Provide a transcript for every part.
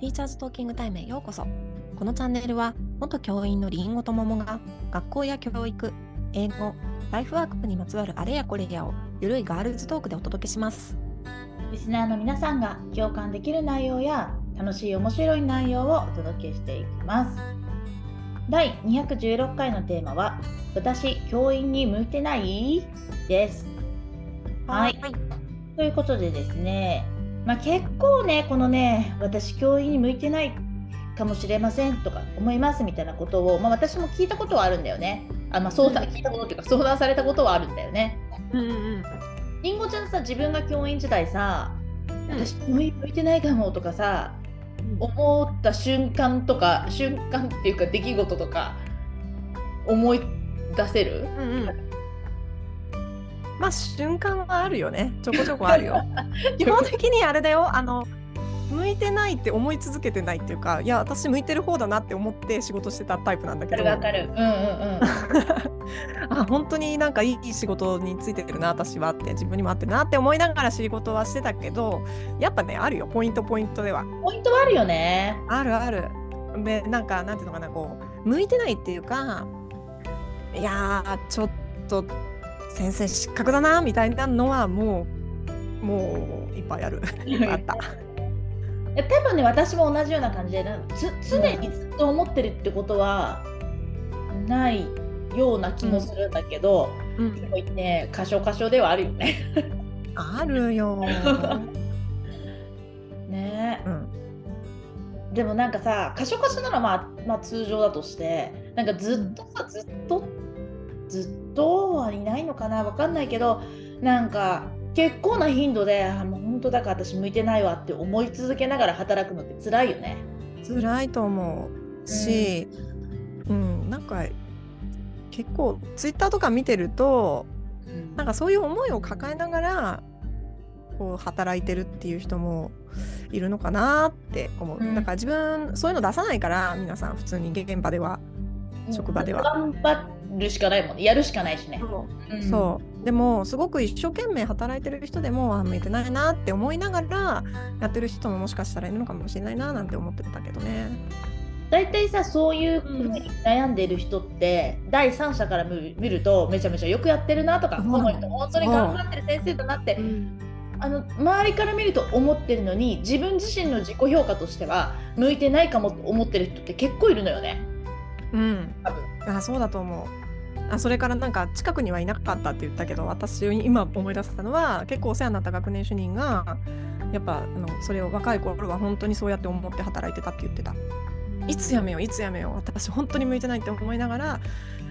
ティーチャーズトーキングタイムへようこそ。このチャンネルは元教員のりんごと桃が学校や教育英語ライフワークにまつわるあれやこれやをゆるいガールズトークでお届けします。リスナーの皆さんが共感できる内容や楽しい面白い内容をお届けしていきます。第216回のテーマは私教員に向いてない？です。はい。ということでですねまあ、結構ねこのね私教員に向いてないかもしれませんとか思いますみたいなことを、まあ、私も聞いたことはあるんだよね。あ、まあ、相談聞いたことっていうか相談されたことはあるんだよね。うんうんりん。ごちゃんさ自分が教員時代さ私向いてないかもとかさ、思った瞬間とか瞬間っていうか出来事とか思い出せる、うんうんまあ瞬間はあるよね。ちょこちょこあるよ。基本的にあれだよ。あの向いてないって思い続けてないっていうかいや私向いてる方だなって思って仕事してたタイプなんだけど。わかるうんうんうん。あ本当になんかいい仕事についてるな私はって自分にも合ってるなって思いながら仕事はしてたけどやっぱねあるよ。ポイントポイントでは。ポイントはあるよね。あるある。でなんかなんていうのかなこう向いてないっていうかいやちょっと先生失格だなみたいなのはもうもういっぱいあるあった。多分ね私も同じような感じで常にずっと思ってるってことはないような気もするんだけど、うん、でもね箇所箇所ではあるよね。あるよ。ね、うん、でもなんかさ箇所箇所ならまあ、まあ、通常だとしてなんかずっとさずっとずっとはいないのかなわかんないけどなんか結構な頻度であもう本当だから私向いてないわって思い続けながら働くのって辛いよね。辛いと思うし、うん、うん、なんか結構ツイッターとか見てると、うん、なんかそういう思いを抱えながらこう働いてるっていう人もいるのかなって思う、うん、だから自分そういうの出さないから皆さん普通に現場では職場では。頑張るしかないもんね。やるしかないしね。そう,、うん、そう。でもすごく一生懸命働いてる人でもあ向いてないなって思いながらやってる人ももしかしたらいるのかもしれないななんて思ってたけどね。大体さそういうふうに悩んでる人って、うん、第三者から見るとめちゃめちゃよくやってるなとか、この人本当に頑張ってる先生だなって、うん、あの周りから見ると思ってるのに自分自身の自己評価としては向いてないかもと思ってる人って結構いるのよね。うん、多分あそうだと思う。あそれからなんか近くにはいなかったって言ったけど私今思い出したのは結構お世話になった学年主任がやっぱあのそれを若い頃は本当にそうやって思って働いてたって言ってた。いつやめよういつやめよう私本当に向いてないって思いながら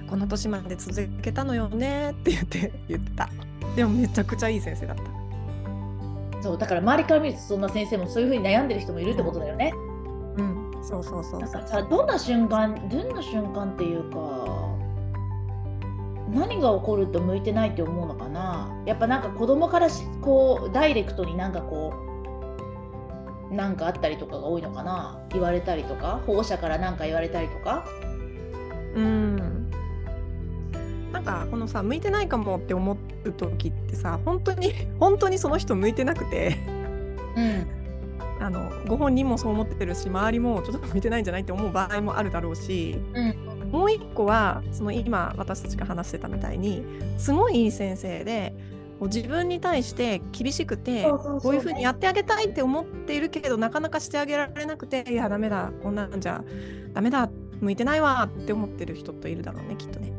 この年まで続けたのよねって言って言ってたでもめちゃくちゃいい先生だったそうだから周りから見るとそんな先生もそういうふうに悩んでる人もいるってことだよねうん、そうそうそうだからさどんな瞬間どんな瞬間っていうか何が起こると向いてないって思うのかな？やっぱなんか子供からしこうダイレクトになんかこうなんかあったりとかが多いのかな？言われたりとか？保護者から何か言われたりとか？うん。なんかこのさ向いてないかもって思う時ってさ本当に 本当にその人向いてなくて。うんあのご本人もそう思ってるし周りもちょっと向いてないんじゃないって思う場合もあるだろうし、うんもう一個はその今私たちが話してたみたいにすごいいい先生で自分に対して厳しくてこういうふうにやってあげたいって思っているけどなかなかしてあげられなくていやダメだこんなんじゃダメだ向いてないわって思ってる人といるだろうねきっとね。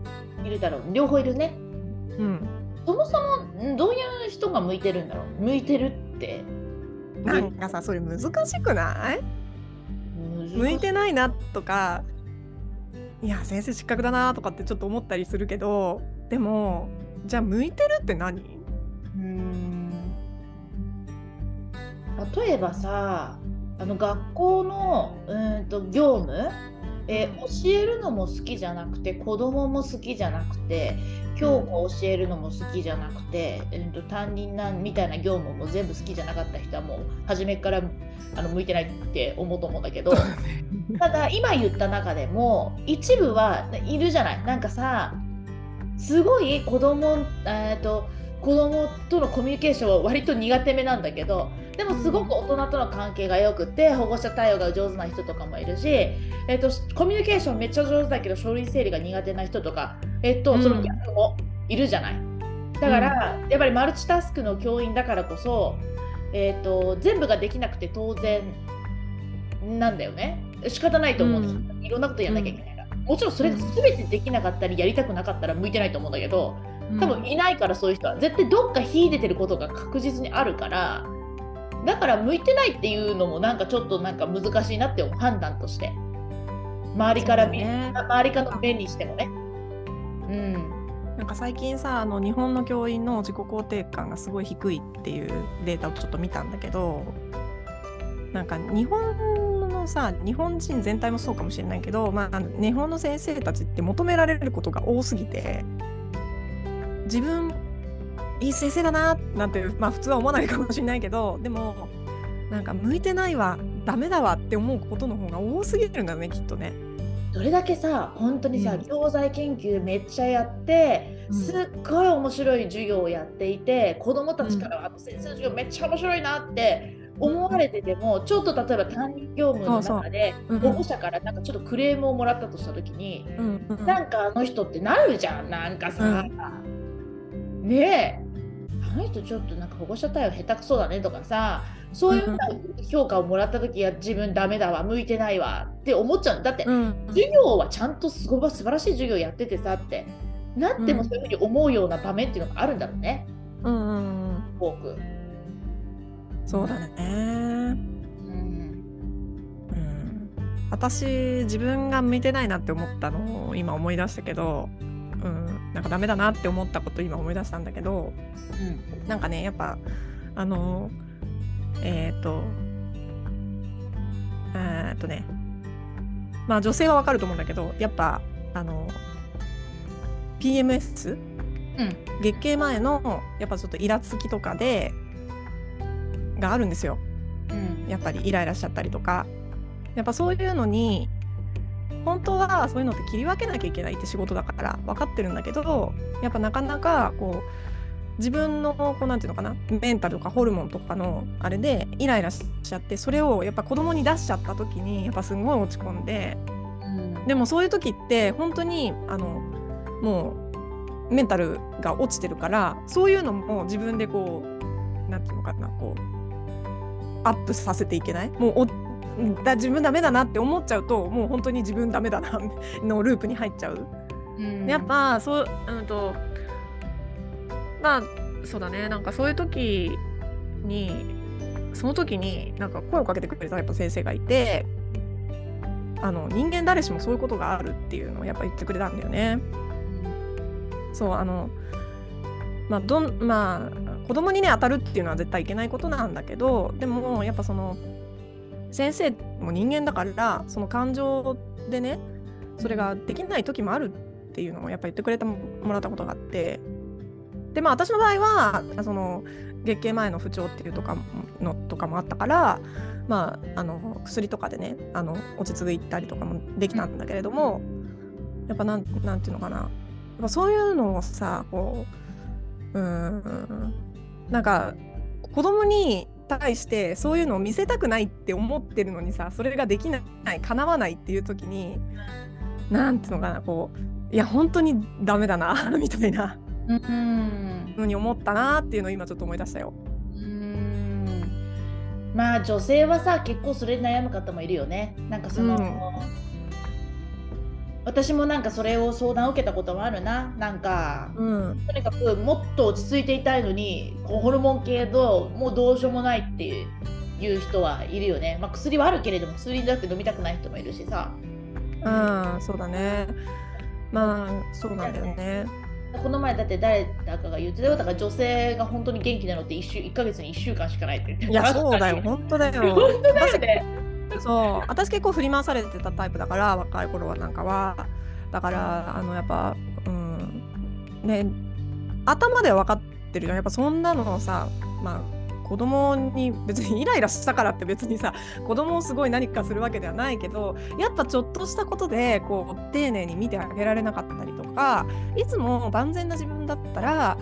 いるだろう両方いるね。うん。そもそもどういう人が向いてるんだろう向いてるってなんかさそれ難しくない？向いてないなとかいや先生失格だなとかってちょっと思ったりするけどでもじゃあ向いてるって何？うん。例えばさあの学校のうんと業務え教えるのも好きじゃなくて子供も好きじゃなくて教科教えるのも好きじゃなくて、えーと、担任なんみたいな業務も全部好きじゃなかった人はもう初めからあの向いてないって思うと思うんだけど ただ今言った中でも一部はいるじゃない。なんかさすごい子供えっ、ー、と子供とのコミュニケーションは割と苦手めなんだけどでもすごく大人との関係が良くて保護者対応が上手な人とかもいるし、えっと、コミュニケーションめっちゃ上手だけど書類整理が苦手な人とか、えっと、その逆もいるじゃない。だから、やっぱりマルチタスクの教員だからこそ、えっと、全部ができなくて当然なんだよね。仕方ないと思う。んです、うん、いろんなことやらなきゃいけないから、もちろんそれが全てできなかったりやりたくなかったら向いてないと思うん。だけど多分いないからそういう人は絶対どっか秀でてることが確実にあるからだから向いてないっていうのもなんかちょっとなんか難しいなって判断として。周りから見、ね、周りからの目にしてもね。うん。なんか最近さあの日本の教員の自己肯定感がすごい低いっていうデータをちょっと見たんだけどなんか日本のさ日本人全体もそうかもしれないけど、まあ、日本の先生たちって求められることが多すぎて自分いい先生だななんて、まあ、普通は思わないかもしれないけどでもなんか向いてないわダメだわって思うことの方が多すぎるんだねきっとね。どれだけさ本当にさ、うん、教材研究めっちゃやって、うん、すっごい面白い授業をやっていて子どもたちから、あの先生の授業めっちゃ面白いなって思われててもちょっと例えば担任業務の中で保護者からなんかちょっとクレームをもらったとした時に、うんうん、なんかあの人ってなるじゃんなんかさ、うん、ねえ。あの人ちょっとなんか保護者対応下手くそだねとかさそういう評価をもらった時は自分ダメだわ向いてないわって思っちゃうだって、うん、授業はちゃんとすごい素晴らしい授業やっててさってなってもそういうふうに思うような場面っていうのがあるんだろうね。うん、多く。そうだね。うん。うん。私自分が向いてないなって思ったのを今思い出したけど、うん、なんかダメだなって思ったこと今思い出したんだけど、うん、なんかねやっぱあのえっ、ー、とえっとねまあ女性はわかると思うんだけどやっぱあの PMS、うん、月経前のやっぱちょっとイラつきとかでがあるんですよ。うん、やっぱりイライラしちゃったりとか。やっぱそういうのに本当はそういうのって切り分けなきゃいけないって仕事だから分かってるんだけどやっぱなかなかこう自分のこうなんていうのかなメンタルとかホルモンとかのあれでイライラしちゃってそれをやっぱ子供に出しちゃった時にやっぱすごい落ち込んで、うん、でもそういう時って本当にあのもうメンタルが落ちてるからそういうのも自分でこうなんていうのかなこうアップさせていけない？もうだ自分ダメだなって思っちゃうともう本当に自分ダメだなのループに入っちゃう。うん、やっぱそう、うんとまあそうだねなんかそういう時にその時になんか声をかけてくれたやっぱ先生がいてあの人間誰しもそういうことがあるっていうのをやっぱ言ってくれたんだよね。そうあのまあどんまあ子供にね当たるっていうのは絶対いけないことなんだけどでもやっぱその先生も人間だからその感情でねそれができない時もあるっていうのをやっぱ言ってくれてもらったことがあって。でまあ私の場合はその月経前の不調っていうとかのとかもあったからまああの薬とかでねあの落ち着いたりとかもできたんだけれどもやっぱなんなんていうのかな。やっぱそういうのをさこううんなんか子供に対してそういうのを見せたくないって思ってるのにさそれができない叶わないっていう時に何ていうのかなこういや本当にダメだな みたいなのに思ったなっていうのを今ちょっと思い出したよ。うんまあ女性はさ結構それに悩む方もいるよね。なんかその、うん私もなんかそれを相談を受けたこともあるな。なんか、うん、とにかくもっと落ち着いていたいのにホルモン系のもうどうしようもないっていう人はいるよね、まあ、薬はあるけれども薬だって飲みたくない人もいるしさ。うん。そうだね。まあそうなんだよね。この前だって誰だかが言ってたよ。だから女性が本当に元気なのって 1, 週1ヶ月に1週間しかないって。言っていやそうだよ。本当だよ。本当だよねそう。私結構振り回されてたタイプだから若い頃はなんかは。だからあのやっぱうんね頭では分かってるじゃん。やっぱそんなのさまあ子供に別にイライラしたからって別にさ子供をすごい何かするわけではないけどやっぱちょっとしたことでこう丁寧に見てあげられなかったりとかいつも万全な自分だったら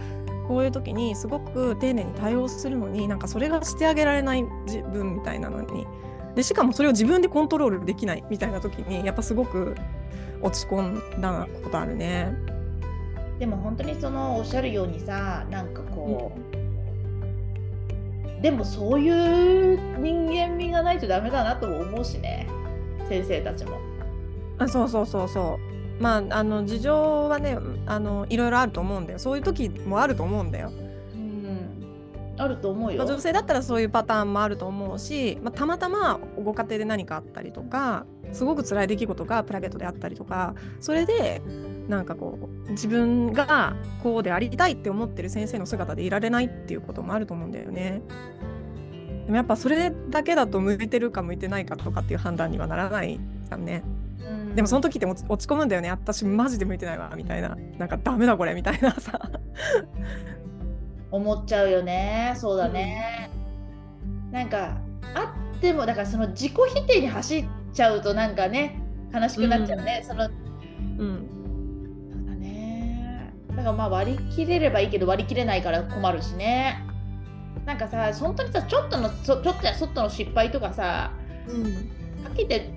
こういう時にすごく丁寧に対応するのになんかそれがしてあげられない自分みたいなのにでしかもそれを自分でコントロールできないみたいな時にやっぱすごく落ち込んだことあるね。でも本当にそのおっしゃるようにさなんかこう、うん、でもそういう人間味がないとダメだなとも思うしね先生たちも。あそうそうそうそうまああの事情はねあのいろいろあると思うんだよそういう時もあると思うんだよ。あると思うよ、まあ、女性だったらそういうパターンもあると思うし、まあ、たまたまご家庭で何かあったりとかすごく辛い出来事がプライベートであったりとかそれでなんかこう自分がこうでありたいって思ってる先生の姿でいられないっていうこともあると思うんだよね。でもやっぱそれだけだと向いてるか向いてないかとかっていう判断にはならないじゃんね。でもその時って落ち込むんだよね。私マジで向いてないわみたいな。なんかダメだこれみたいなさ思っちゃうよね。そうだね、うん、なんかあってもだからその自己否定に走っちゃうとなんかね悲しくなっちゃうね、うん、そのうん。なんかね。だからまあ割り切れればいいけど割り切れないから困るしね。なんかさ本当にさちょっとのちょっとやそっとの失敗とかさ、うん、はっきり言って、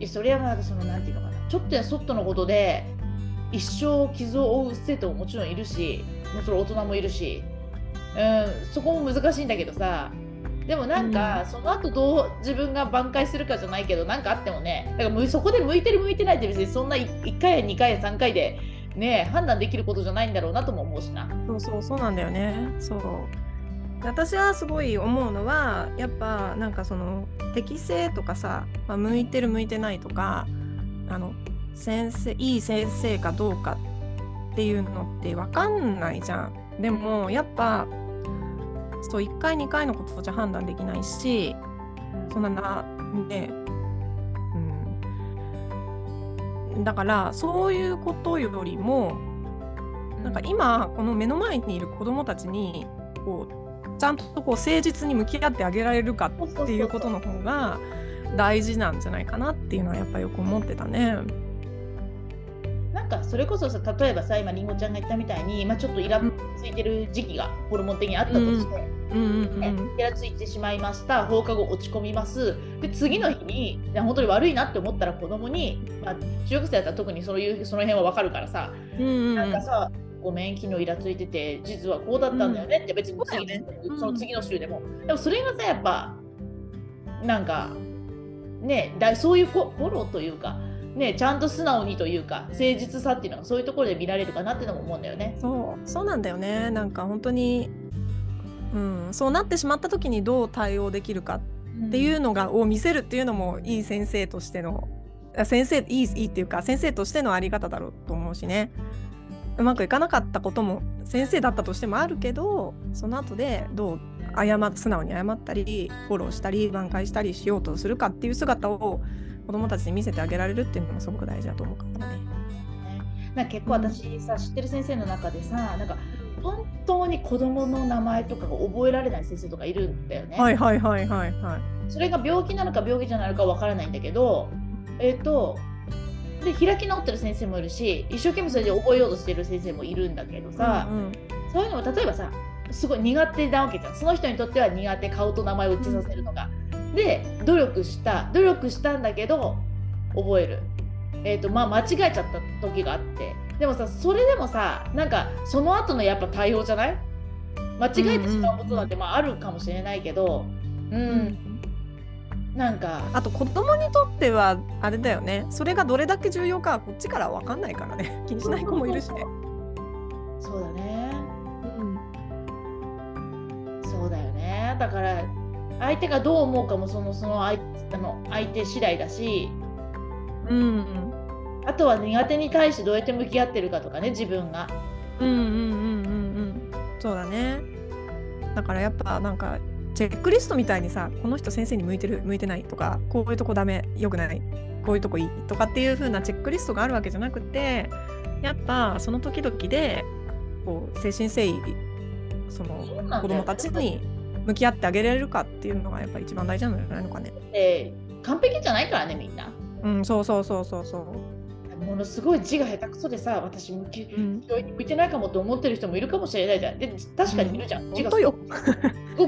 うん、それはなんかそのなんていうのかな。ちょっとやそっとのことで一生傷を負う生徒ももちろんいるしもちろん大人もいるし、うん、そこも難しいんだけどさでもなんか、その後どう自分が挽回するかじゃないけど何かあってもねだからそこで向いてる向いてないって別にそんな1回や2回や3回でね判断できることじゃないんだろうなとも思うしな。そうそうそうなんだよね。そう私はすごい思うのはやっぱなんかその適性とかさ、まあ、向いてる向いてないとかあの先生いい先生かどうかっていうのって分かんないじゃん。でもやっぱそう1回2回のことじゃ判断できないしそんななねうんだからそういうことよりもなんか今この目の前にいる子どもたちにこうちゃんとこう誠実に向き合ってあげられるかっていうことの方が大事なんじゃないかなっていうのはやっぱよく思ってたね。かそれこそさ例えばさ今りんごちゃんが言ったみたいに、まあ、ちょっとイラついてる時期がホルモン的にあったとして、イラついてしまいました放課後落ち込みます。で次の日に本当に悪いなって思ったら子供に、まあ、中学生だったら特にそういうその辺は分かるからさ、うんうん、なんかさごめん昨日イラついてて実はこうだったんだよねって別に次、ね、その次の週でも、でもそれがさやっぱなんかねだそういうフォローというかね、ちゃんと素直にというか誠実さっていうのがそういうところで見られるかなってのも思うんだよね。そうそうなんだよねなんか本当に、うん、そうなってしまった時にどう対応できるかっていうのが、を見せるっていうのもいい先生としての先生いいいいっていうか先生としてのあり方だろうと思うしねうまくいかなかったことも先生だったとしてもあるけどその後でどう謝素直に謝ったりフォローしたり挽回したりしようとするかっていう姿を子供たちに見せてあげられるっていうのもすごく大事だと思うからね。なんか結構私さ、うん、知ってる先生の中でさなんか本当に子供の名前とかが覚えられない先生とかいるんだよね。はいはいはいはいはい。それが病気なのか病気じゃないのかわからないんだけど、えっ、ー、とで開き直ってる先生もいるし一生懸命それで覚えようとしてる先生もいるんだけどさ、うんうん、そういうのも例えばさすごい苦手なわけじゃんその人にとっては苦手顔と名前を打ちさせるのが。で努力した努力したんだけど覚える。えーとまあ、間違えちゃった時があって。でもさそれでもさなんかその後のやっぱ対応じゃない？間違えてしまうことなんてまああるかもしれないけど、うん、うん、なんかあと子供にとってはあれだよね。それがどれだけ重要かこっちから分かんないからね。気にしない子もいるしね。そうだね、うん、そうだよね。だから相手がどう思うかもそのその相あの相手次第だし、うん、あとは苦手に対してどうやって向き合ってるかとかね自分が。うんうんうんうんうんそうだね。だからやっぱなんかチェックリストみたいにさこの人先生に向いてる向いてないとかこういうとこダメよくないこういうとこいいとかっていう風なチェックリストがあるわけじゃなくてやっぱその時々でこう精神誠意その子供たちに向き合ってあげられるかっていうのがやっぱり一番大事なんじゃないのかね。で完璧じゃないからねみんな。うんそうそうそうそうそう。ものすごい字が下手くそでさ私向き、うん、向いてないかもって思ってる人もいるかもしれないじゃん。で確かにいるじゃん、うん、字がすご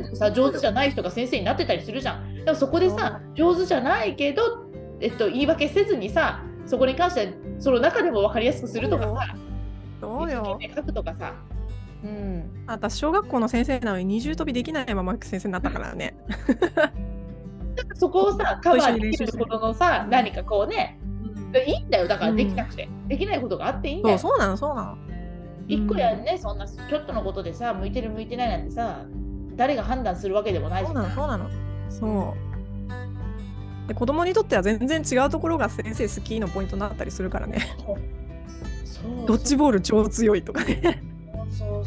くさ 上手じゃない人が先生になってたりするじゃん。でもそこでさ上手じゃないけど、えっと、言い訳せずにさそこに関してはその中でも分かりやすくするとかさそうよ。書くとかさうん、私小学校の先生なのに二重跳びできないまま先生になったからね。そこをさ カバーできることのさ何かこうねいいんだよ。だからできなくて、うん、できないことがあっていいんだよ。そうなのそうなの。一個やね、そんなちょっとのことでさ向いてる向いてないなんてさ誰が判断するわけでもないしそうなのそうなの。そう。で子供にとっては全然違うところが先生好きのポイントになったりするからね。ドッジボール超強いとかね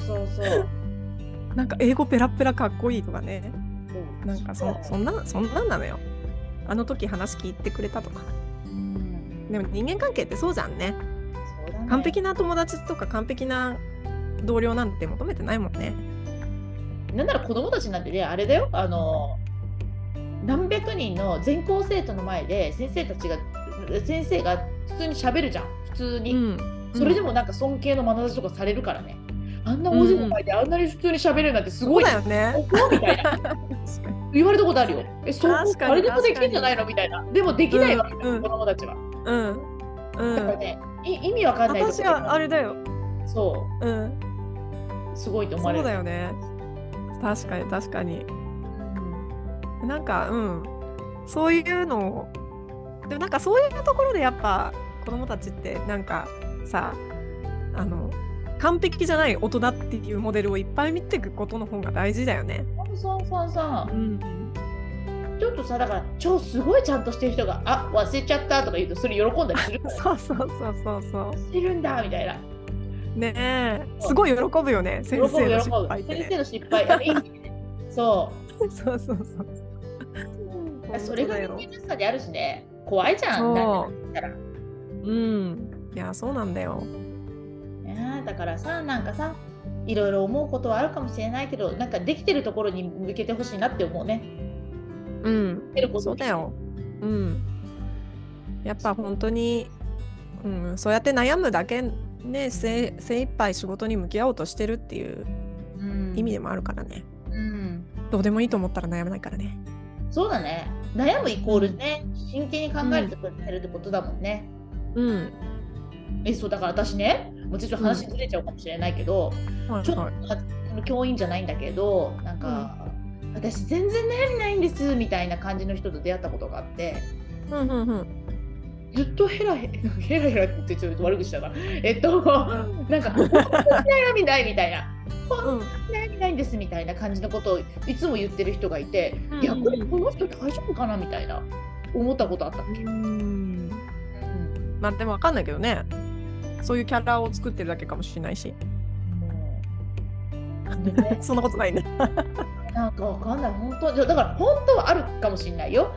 そうそう。なんか英語ペラペラかっこいいとかね、うん、なんかそそんなそんなんなのよ。あの時話聞いてくれたとか。でも人間関係ってそうじゃんね。ね。完璧な友達とか完璧な同僚なんて求めてないもんね。なんなら子供たちなんてね、あれだよ、あの、何百人の全校生徒の前で先生たちが、先生が普通にしゃべるじゃん、普通に、うん、それでもなんか尊敬の眼差しとかされるからね。あんな大勢の前であんなに普通にしゃべるなんてすごい、うん、だよね。みたいな。言われたことあるよ。え、そう、あれでもできるんじゃないの？みたいな。でもできないわけ、うん、子供たちは。うん。うん、だからね、意味わかんない私はあれだよ。そう。うん。すごいと思われる。そうだよね。確かに確かに。うん、なんか、うん。そういうのを、でもなんかそういうところでやっぱ子供たちってなんかさ、あの、完璧じゃない大人っていうモデルをいっぱい見ていくことの方が大事だよね。そうそうそう。う。んちょっとさだから超すごいちゃんとしてる人が「あ忘れちゃった」とか言うとそれ喜んだりする そうそうそうそうそう。してるんだみたいな。ねえ。すごい喜ぶよね先生の失敗ね、先生の失敗。そう。そうそうそう。それが人間らさであるしね。怖いじゃん。うん。いやそうなんだよだからさなんかさいろいろ思うことはあるかもしれないけどなんかできてるところに向けてほしいなって思うねうん、そうだよ。うん。やっぱ本当に、うん、そうやって悩むだけね精精一杯仕事に向き合おうとしてるっていう意味でもあるからね。うん、どうでもいいと思ったら悩まないからね。そうだね。悩むイコールね、真剣に考えてくれてるってことだもんね。うん。え、そうだから私ね、もうちょっと話ずれちゃうかもしれないけど、うん、ちょっと、はい、教員じゃないんだけど、なんか、私全然悩みないんですみたいな感じの人と出会ったことがあって、うんうんうん、ずっとヘラヘラヘラヘラってちょっと悪口だな。えっとなんか本当に悩みないみたいな。本当に悩みないんですみたいな感じのことをいつも言ってる人がいて、うん、いやこの人大丈夫かなみたいな思ったことあったっけ、うん、まあでも分かんないけどねそういうキャラを作ってるだけかもしれないし。ね、そんなことないんだ。なんかわかんない本当だから本当はあるかもしれないよ。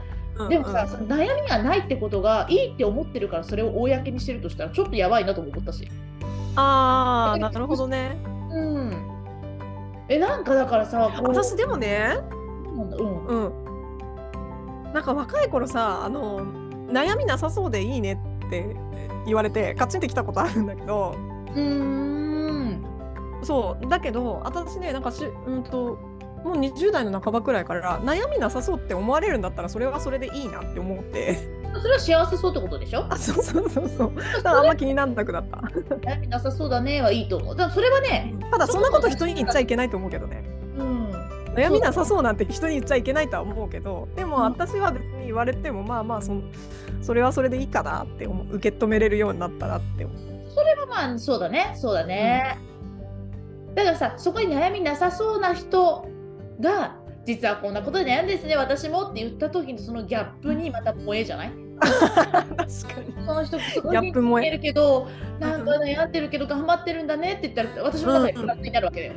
でもさ、うんうん、悩みがないってことがいいって思ってるからそれを公にしてるとしたらちょっとやばいなとも思ったし。ああなるほどね。うん。えなんかだからさ私でもね、うん、うん、なんか若い頃さあの悩みなさそうでいいねって言われてカチンってきたことあるんだけど。うん。そう。だけど私ねなんかしうんともう20代の半ばくらいから悩みなさそうって思われるんだったらそれはそれでいいなって思って。それは幸せそうってことでしょ？あそうそうそうそう。だからあんま気にならなくなった。悩みなさそうだねはいいと思う。だそれはねただそんなこと人に言っちゃいけないと思うけどね。うん悩みなさそうなんて人に言っちゃいけないとは思うけどでも私は別に言われてもまあまあそそれはそれでいいかなって思う受け止めれるようになったらって思う。それはまあそうだね。そうだね、うん、だからさそこに悩みなさそうな人が実はこんなことで悩んですね私もって言った時のそのギャップにまた萌えじゃない？確かに。その人すごい見えるけどなんか悩んでるけど頑張ってるんだねって言ったら私の中でプラスになるわけだよ。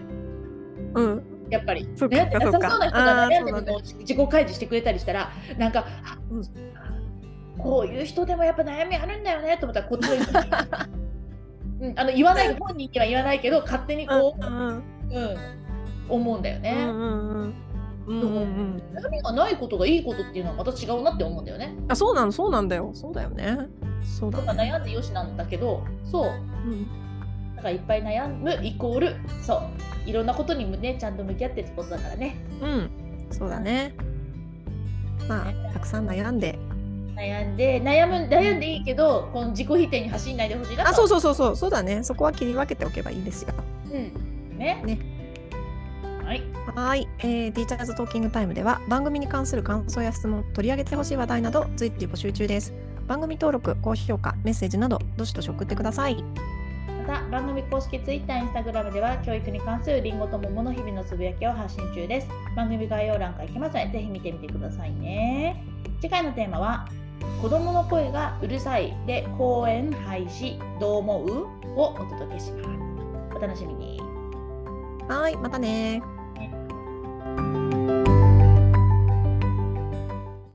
うん、やっぱり。悩んでなさそうな人が悩んでるのを自己開示してくれたりしたらなんか、うん、こういう人でもやっぱ悩みあるんだよねと思ったらこっちのう。ん、あの言わない本人には言わないけど勝手にこう、うん、うん。思うんだよね。うんうんうん、うんうんうん、悩みがないことがいいことっていうのはまた違うなって思うんだよね。あそうなのそうなんだよ。そうだよね。そうだ、ね、悩んでよしなんだけどそう、うん、だからいっぱい悩むイコールそういろんなことにもねちゃんと向き合ってってことだからね。うんそうだね。まあ、たくさん悩んで。悩んで悩む悩んでいいけどこの自己否定に走んないでほしいなあそうそうそうそうそうだね。そこは切り分けておけばいいですよ。うんね。ね。はい、はい、えー、ティーチャーズトーキングタイムでは番組に関する感想や質問取り上げてほしい話題など随時募集中です。番組登録高評価メッセージなどどしどし送ってくださいまた番組公式 Twitter、Instagram では教育に関するりんごと桃の日々のつぶやきを発信中です。番組概要欄から行きますのでぜひ見てみてくださいね。次回のテーマは子供の声がうるさいで公演廃止どう思う？をお届けします。お楽しみに。はいまたね